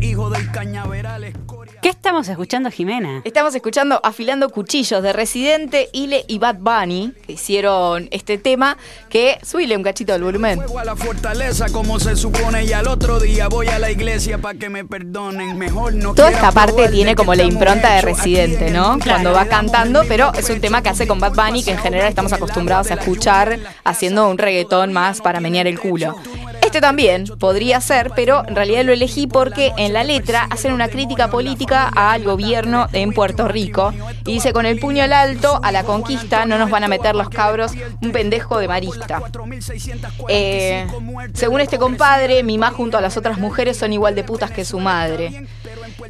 hijo del cañaveral ¿Qué estamos escuchando, Jimena? Estamos escuchando Afilando Cuchillos de Residente, Ile y Bad Bunny, que hicieron este tema, que subile un cachito del volumen. a la fortaleza como se supone y al otro día voy a la iglesia para que me perdonen. Mejor no Toda esta parte tiene como la impronta de Residente, ¿no? Cuando va cantando, pero es un tema que hace con Bad Bunny que en general estamos acostumbrados a escuchar haciendo un reggaetón más para menear el culo. Este también podría ser, pero en realidad lo elegí porque en la letra hacen una crítica política al gobierno en Puerto Rico. Y dice, con el puño al alto, a la conquista, no nos van a meter los cabros un pendejo de marista. Eh, según este compadre, mi más junto a las otras mujeres son igual de putas que su madre.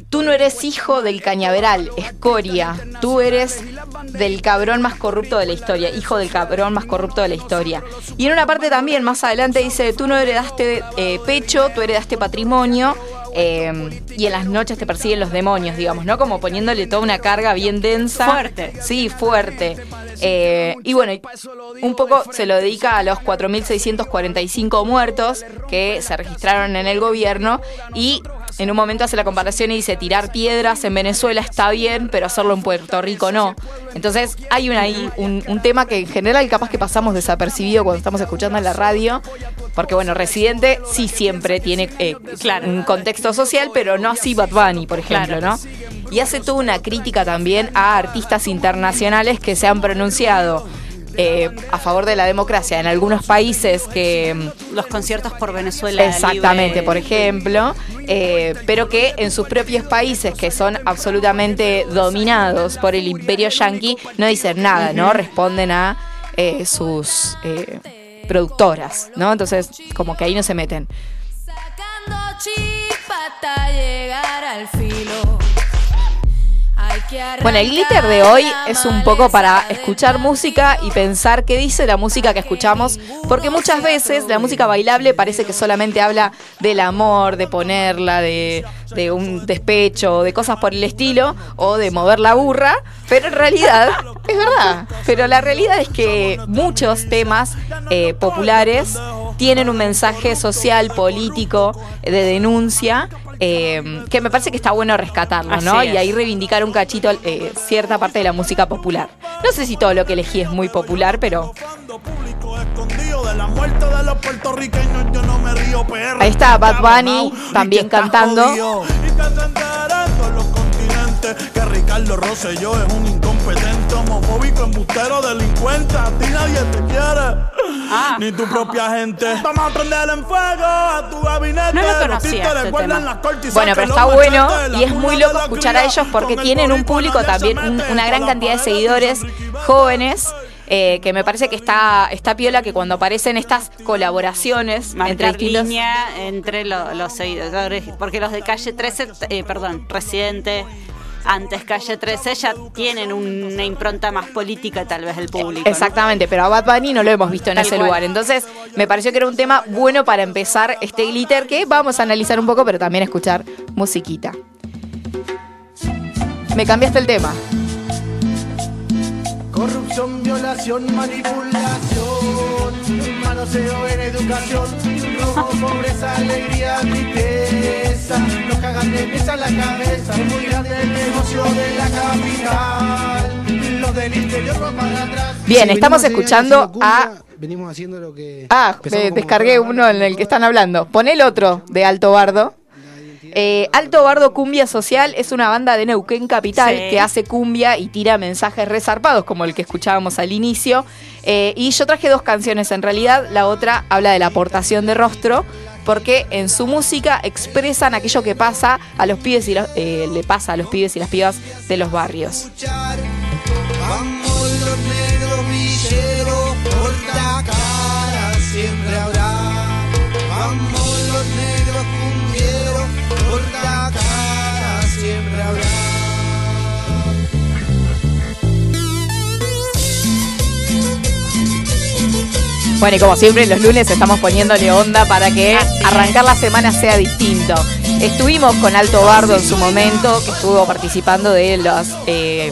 Tú no eres hijo del cañaveral, escoria. Tú eres del cabrón más corrupto de la historia, hijo del cabrón más corrupto de la historia. Y en una parte también, más adelante, dice, tú no heredaste eh, pecho, tú heredaste patrimonio. Eh, y en las noches te persiguen los demonios, digamos, ¿no? Como poniéndole toda una carga bien densa. Fuerte. Sí, fuerte. Eh, y bueno, un poco se lo dedica a los 4.645 muertos que se registraron en el gobierno y en un momento hace la comparación y dice tirar piedras en Venezuela está bien, pero hacerlo en Puerto Rico no. Entonces hay un, ahí un, tema que en general capaz que pasamos desapercibido cuando estamos escuchando en la radio, porque bueno, Residente sí siempre tiene eh, un contexto social, pero no así Bad Bunny, por ejemplo, ¿no? Y hace toda una crítica también a artistas internacionales que se han pronunciado eh, a favor de la democracia en algunos países que... Mm, Los conciertos por Venezuela. Exactamente, por ejemplo, eh, pero que en sus propios países, que son absolutamente dominados por el imperio yanqui, no dicen nada, ¿no? Responden a eh, sus productoras, ¿no? Entonces, como que ahí no se meten. Sacando llegar al filo. Bueno, el glitter de hoy es un poco para escuchar música y pensar qué dice la música que escuchamos, porque muchas veces la música bailable parece que solamente habla del amor, de ponerla, de, un despecho, de cosas por el estilo, o de mover la burra, pero en realidad, es verdad, pero la realidad es que muchos temas eh, populares tienen un mensaje social, político, de denuncia eh, que me parece que está bueno rescatarlo, ¿no? Y ahí reivindicar un cachito eh, cierta parte de la música popular. No sé si todo lo que elegí es muy popular, pero... Ahí está Bad Bunny también cantando. Ricardo Rosselló es un incompetente, homofóbico, embustero, delincuente. A ti nadie te quiere. Ah. Ni tu propia gente. Vamos a prender en fuego a tu gabinete. No lo conocía este Bueno, pero está bueno y es muy loco escuchar a ellos porque tienen un público también, una gran cantidad de seguidores jóvenes. Eh, que me parece que está, está piola que cuando aparecen estas colaboraciones entre línea entre los seguidores, porque los de calle 13, eh, perdón, Residente, antes Calle 13 ya tienen una impronta más política tal vez del público. Exactamente, pero a Bad Bunny no lo hemos visto en ese lugar. Entonces me pareció que era un tema bueno para empezar este glitter que vamos a analizar un poco, pero también escuchar musiquita. Me cambiaste el tema. Corrupción, violación, manipulación, manoseo en educación, robo, pobreza, alegría, tristeza, nos cagan de la cabeza, es muy grande el negocio de la capital, los del interior van para atrás. Bien, estamos escuchando a... Venimos haciendo lo que... Ah, descargué uno en el que están hablando. Pon el otro de Alto Bardo. Eh, Alto Bardo Cumbia Social es una banda de Neuquén Capital que hace cumbia y tira mensajes resarpados, como el que escuchábamos al inicio. Eh, y yo traje dos canciones en realidad. La otra habla de la aportación de rostro, porque en su música expresan aquello que pasa a los pibes y eh, le pasa a los pibes y las pibas de los barrios. siempre habrá. Bueno, y como siempre, los lunes estamos poniéndole onda para que arrancar la semana sea distinto. Estuvimos con Alto Bardo en su momento, que estuvo participando de los. Eh,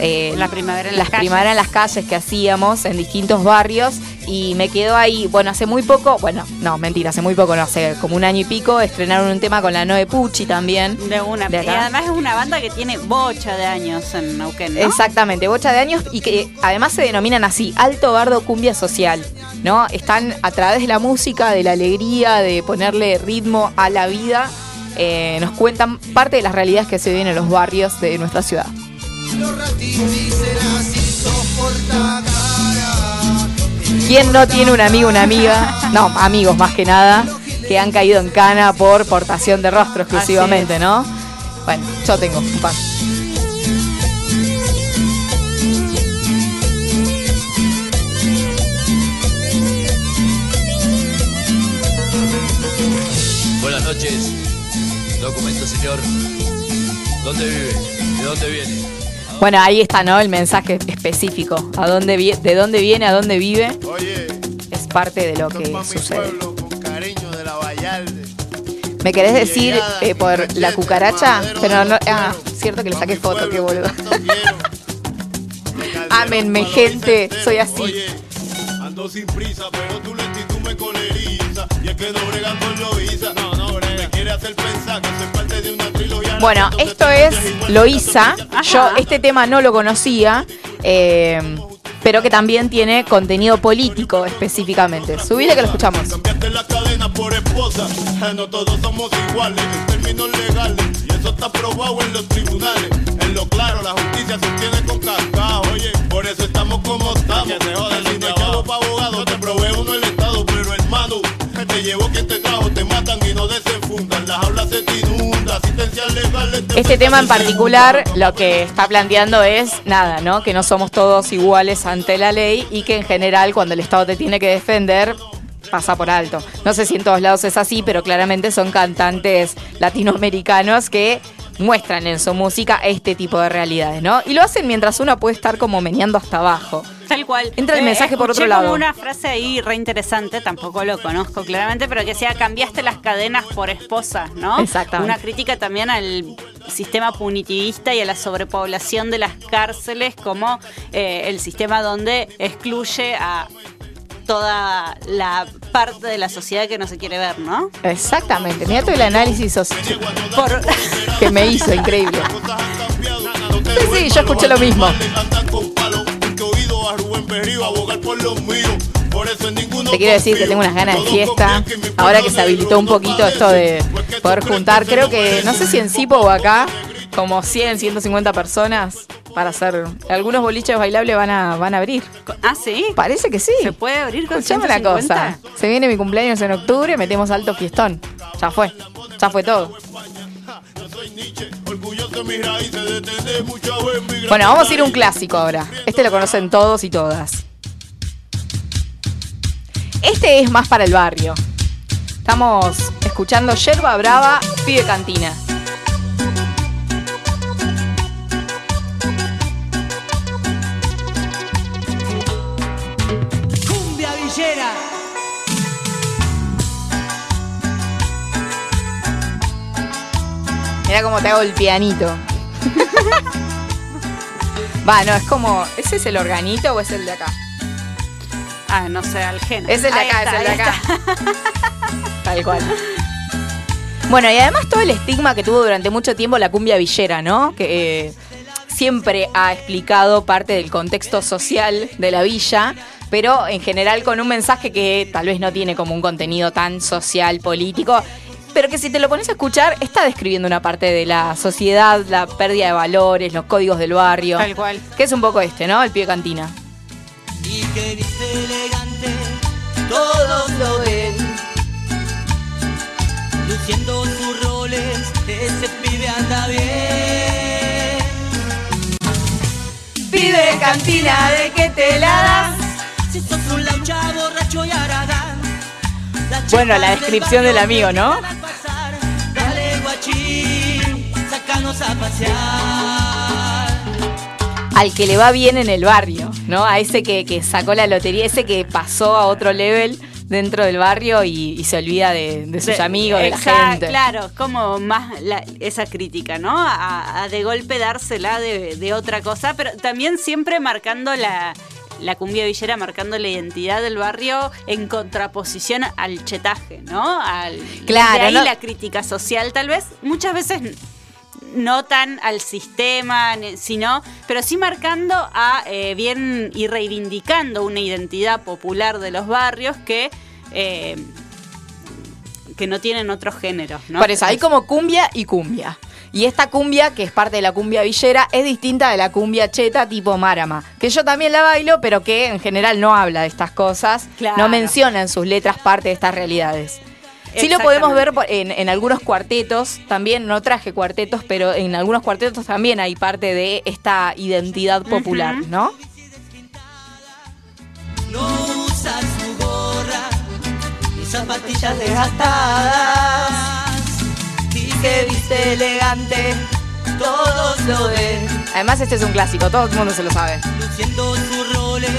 eh, la primavera en las, las primaveras en las calles que hacíamos en distintos barrios y me quedó ahí, bueno, hace muy poco, bueno, no, mentira, hace muy poco, no, hace como un año y pico, estrenaron un tema con la Noe Pucci también. De una. De y además es una banda que tiene bocha de años en Neuquén, ¿no? Exactamente, bocha de años y que además se denominan así, alto bardo cumbia social, ¿no? Están a través de la música, de la alegría, de ponerle ritmo a la vida, eh, nos cuentan parte de las realidades que se viven en los barrios de nuestra ciudad. ¿Quién no tiene un amigo, una amiga? No, amigos más que nada, que han caído en cana por portación de rostro exclusivamente. ¿no? Bueno, yo tengo un par. Noches. Documento, señor. ¿Dónde vive? ¿De dónde viene? Bueno, ahí está, ¿no? El mensaje específico. ¿A dónde vi- ¿De dónde viene? ¿A dónde vive? Oye, Es parte de lo que sucede. pueblo con cariño de la Vallarde. ¿Me querés decir Llegada, eh, por la cucaracha? Pero no. Ah, cierto que le saqué foto, qué boludo. Ámenme, gente, soy así. Oye, ando sin prisa, pero tu lentitud me coleriza. Y es que no con Loisa. No, Bueno, esto es Loisa. Yo este tema no lo conocía, eh, pero que también tiene contenido político específicamente. Subile que lo escuchamos. Cambiaste la cadena por esposa. No todos somos iguales en términos legales. Y eso está probado en los tribunales. En lo claro, la justicia se tiene con cascado. Oye, por eso estamos como estamos. Que se joda el chavo pa' abogado. Te provee uno el Este tema en particular lo que está planteando es nada, ¿no? Que no somos todos iguales ante la ley y que en general cuando el Estado te tiene que defender pasa por alto. No sé si en todos lados es así, pero claramente son cantantes latinoamericanos que muestran en su música este tipo de realidades, ¿no? Y lo hacen mientras uno puede estar como meneando hasta abajo. Tal cual. Entra el mensaje por otro lado. como una frase ahí re interesante, tampoco lo conozco claramente, pero que decía, cambiaste las cadenas por esposas, ¿no? Exactamente. Una crítica también al sistema punitivista y a la sobrepoblación de las cárceles como eh, el sistema donde excluye a toda la parte de la sociedad que no se quiere ver, ¿no? Exactamente. Mira todo el análisis Por, que me hizo, increíble. Sí, sí, yo escuché lo mismo. Te quiero decir que tengo unas ganas de fiesta. Ahora que se habilitó un poquito esto de poder juntar, creo que, no sé si en Sipo o acá, como 100, 150 personas para hacer. Algunos boliches bailables van a, van a abrir. ah, sí. Parece que sí. ¿Se puede abrir con Escuchame una 150? cosa. Se viene mi cumpleaños en octubre, metemos alto fiestón. Ya fue. Ya fue todo. Bueno, vamos a ir a un clásico ahora. Este lo conocen todos y todas. Este es más para el barrio. Estamos escuchando Yerba Brava, Pibe Cantina. Mira cómo te hago el pianito. Va, no, es como. ¿Ese es el organito o es el de acá? Ah, no sé, al género. Es el de acá, está, es el de acá. Tal cual. Bueno, y además todo el estigma que tuvo durante mucho tiempo la cumbia villera, ¿no? Que eh, siempre ha explicado parte del contexto social de la villa, pero en general con un mensaje que tal vez no tiene como un contenido tan social, político, pero que si te lo pones a escuchar está describiendo una parte de la sociedad, la pérdida de valores, los códigos del barrio. Tal cual. Que es un poco este, ¿no? El pie cantina. Y que viste elegante, todos lo ven. Luciendo sus roles, ese pibe anda bien. Pide cantina de que te la das. Si sos un laucha borracho y aragán. Bueno, la descripción del amigo, ¿no? A pasear. al que le va bien en el barrio, ¿no? A ese que, que sacó la lotería, ese que pasó a otro level dentro del barrio y, y se olvida de, de sus De- amigos, de la gente. Claro, como más la- esa crítica, ¿no? A, a de golpe dársela de, de otra cosa, pero también siempre marcando la, la cumbia villera marcando la identidad del barrio en contraposición al chetaje, ¿no? Al, Claro, de ahí no- la crítica social, tal vez, muchas veces no tan al sistema, sino, pero sí marcando a eh, bien y reivindicando una identidad popular de los barrios que eh, que no tienen otros géneros, ¿no? Por eso, hay como cumbia y cumbia. Y esta cumbia, que es parte de la cumbia villera, es distinta de la cumbia cheta tipo Marama. Que yo también la bailo, pero que en general no habla de estas cosas. Claro. No menciona en sus letras parte de estas realidades. Sí lo podemos ver en, en algunos cuartetos, también no traje cuartetos, pero en algunos cuartetos también hay parte de esta identidad popular. ¿no? No usas tu gorra ni zapatillas desgastadas. Y que viste elegante, todos lo ven. Además este es un clásico, todo el mundo se lo sabe. Luciendo sus roles,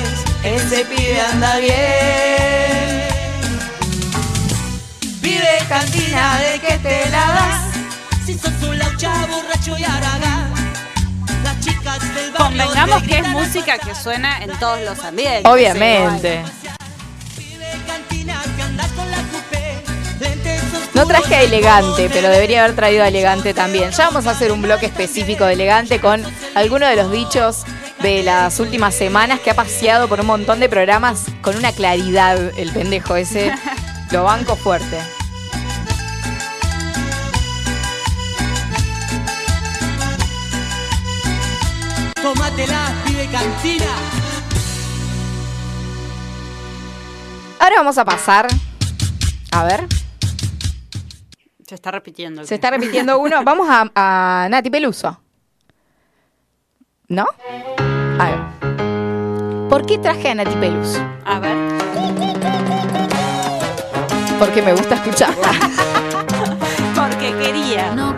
ese pibe anda bien. Vive cantina de que te la das. Si sos un laucha borracho y aragán. Las chicas del barrio Convengamos que es música que suena en todos los ambientes. Obviamente. No traje a de elegante, pero debería haber traído a elegante también. Ya vamos a hacer un bloque específico de elegante con algunos de los dichos de las últimas semanas que ha paseado por un montón de programas con una claridad el pendejo ese. Lo banco fuerte. Tómatela, vive cantina. Ahora vamos a pasar. A ver, Se está repitiendo. se está repitiendo uno. Vamos a, a Nati Peluso. ¿No? A ver. ¿Por qué traje a Nati Peluso? A ver. Porque me gusta escucharla. Porque quería. No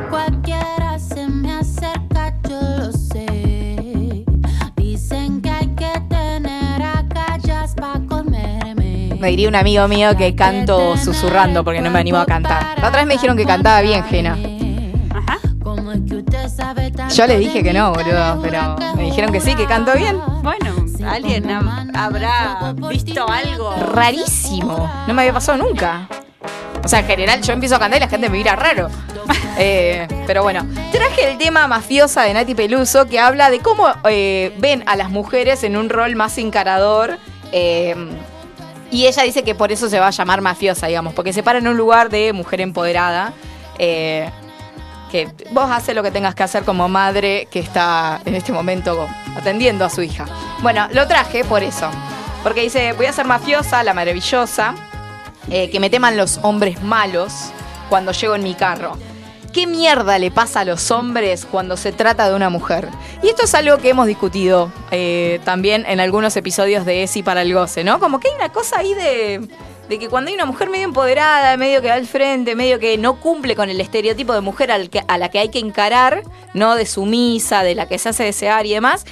Me diría un amigo mío que canto susurrando porque no me animo a cantar. La otra vez me dijeron que cantaba bien, Gena. Ajá. ¿Cómo es que usted sabe tanto Yo le de dije que no, boludo, pero me dijeron que sí, que canto bien. Bueno, alguien ha- habrá visto algo. Rarísimo. No me había pasado nunca. O sea, en general yo empiezo a cantar y la gente me mira raro. Eh, pero bueno, traje el tema mafiosa de Nati Peluso que habla de cómo eh, ven a las mujeres en un rol más encarador. eh, y ella dice que por eso se va a llamar mafiosa, digamos, porque se para en un lugar de mujer empoderada. eh, que vos haces lo que tengas que hacer como madre que está en este momento atendiendo a su hija. Bueno, lo traje por eso. Porque dice, voy a ser mafiosa, la maravillosa, eh, que me teman los hombres malos cuando llego en mi carro. ¿Qué mierda le pasa a los hombres cuando se trata de una mujer? Y esto es algo que hemos discutido eh, también en algunos episodios de ESI para el goce, ¿no? Como que hay una cosa ahí de, que cuando hay una mujer medio empoderada, medio que va al frente, medio que no cumple con el estereotipo de mujer al que- a la que hay que encarar, ¿no? De sumisa, de la que se hace desear y demás,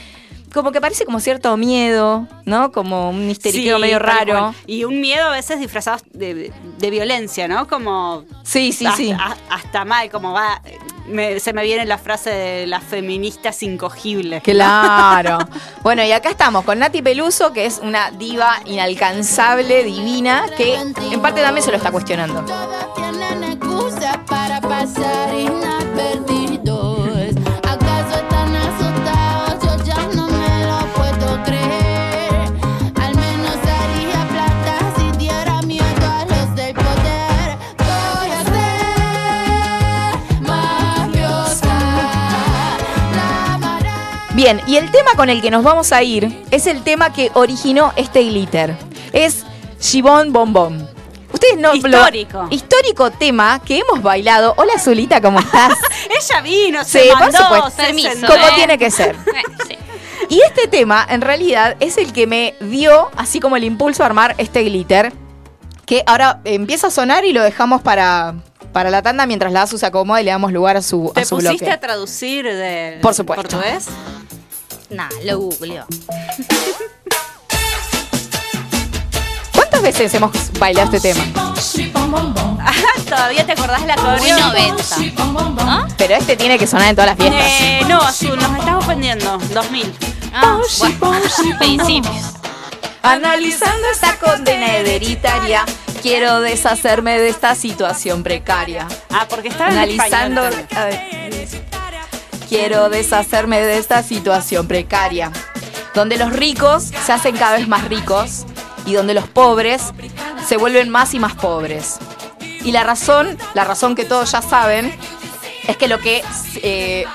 como que parece como cierto miedo, ¿no? Como un histeriqueo Sí, medio raro. Y un miedo a veces disfrazado de, de violencia, ¿no? Como. Sí, sí, hasta, sí. a- hasta mal, como va. me- se me viene la frase de las feministas incogibles. Claro. Bueno, y acá estamos con Nati Peluso, que es una diva inalcanzable, divina, que en parte también se lo está cuestionando. Todas tienen excusas para pasar inadvertidos. Bien, y el tema con el que nos vamos a ir es el tema que originó este glitter. Es Shibón Bombón. Ustedes no lo- Histórico. histórico tema que hemos bailado. Hola Zulita, ¿cómo estás? Ella vino, Sí, se por mandó, supuesto. se Permiso, sentó. Como ¿eh? tiene que ser. Eh, sí. Y este tema, en realidad, es el que me dio, así como el impulso a armar este glitter, que ahora empieza a sonar y lo dejamos para, para la tanda mientras la ASU se acomoda y le damos lugar a su, a ¿Te su pusiste bloque. a traducir de Por supuesto. portugués? Nah, lo googleo. ¿Cuántas veces hemos bailado este tema? ¿Todavía te acordás la Muy coreo? 90. ¿No? Pero este tiene que sonar en todas las fiestas. Eh, no, Azul, nos estás ofendiendo. 2000. Ah, bueno, principios. Analizando esta condena hereditaria, quiero deshacerme de esta situación precaria. Ah, porque estaba en Analizando. español a ver. Quiero deshacerme de esta situación precaria. Donde los ricos se hacen cada vez más ricos y donde los pobres se vuelven más y más pobres. Y la razón, la razón que todos ya saben, es que lo que eh,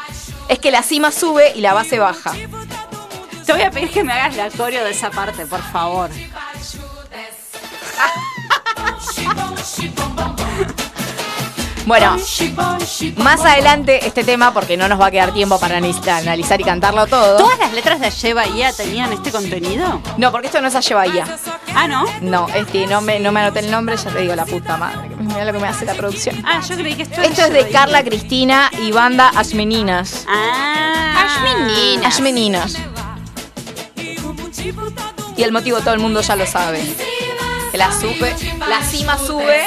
es que la cima sube y la base baja. Te voy a pedir que me hagas la coreo de esa parte, por favor. Bueno, más adelante este tema, porque no nos va a quedar tiempo para analiz- analizar y cantarlo todo. ¿Todas las letras de Aye Bahía tenían este contenido? No, porque esto no es Aye Bahía. Ah, ¿no? No, este, no me, no me anoté el nombre, ya te digo la puta madre. Mira lo que me hace la producción. Ah, yo creí que esto Esto es de Carla Cristina y banda Ashmeninas. Ah. Ashmeninas. Ashmeninas. Y el motivo todo el mundo ya lo sabe. La sube, la cima sube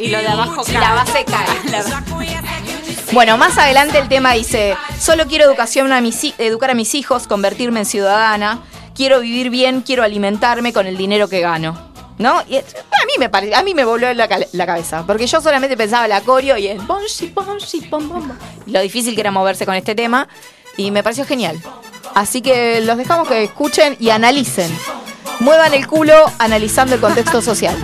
Y lo de abajo y cae. la base cae. Bueno, más adelante el tema dice, solo quiero educación a mis, educar a mis hijos, convertirme en ciudadana, quiero vivir bien, quiero alimentarme con el dinero que gano. ¿No? Y a mí me pare- a mí me voló la, la cabeza, porque yo solamente pensaba en la coreo y bonshi, bom, bom, bom. Y lo difícil que era moverse con este tema y me pareció genial. Así que los dejamos que escuchen y analicen. Muevan el culo analizando el contexto social.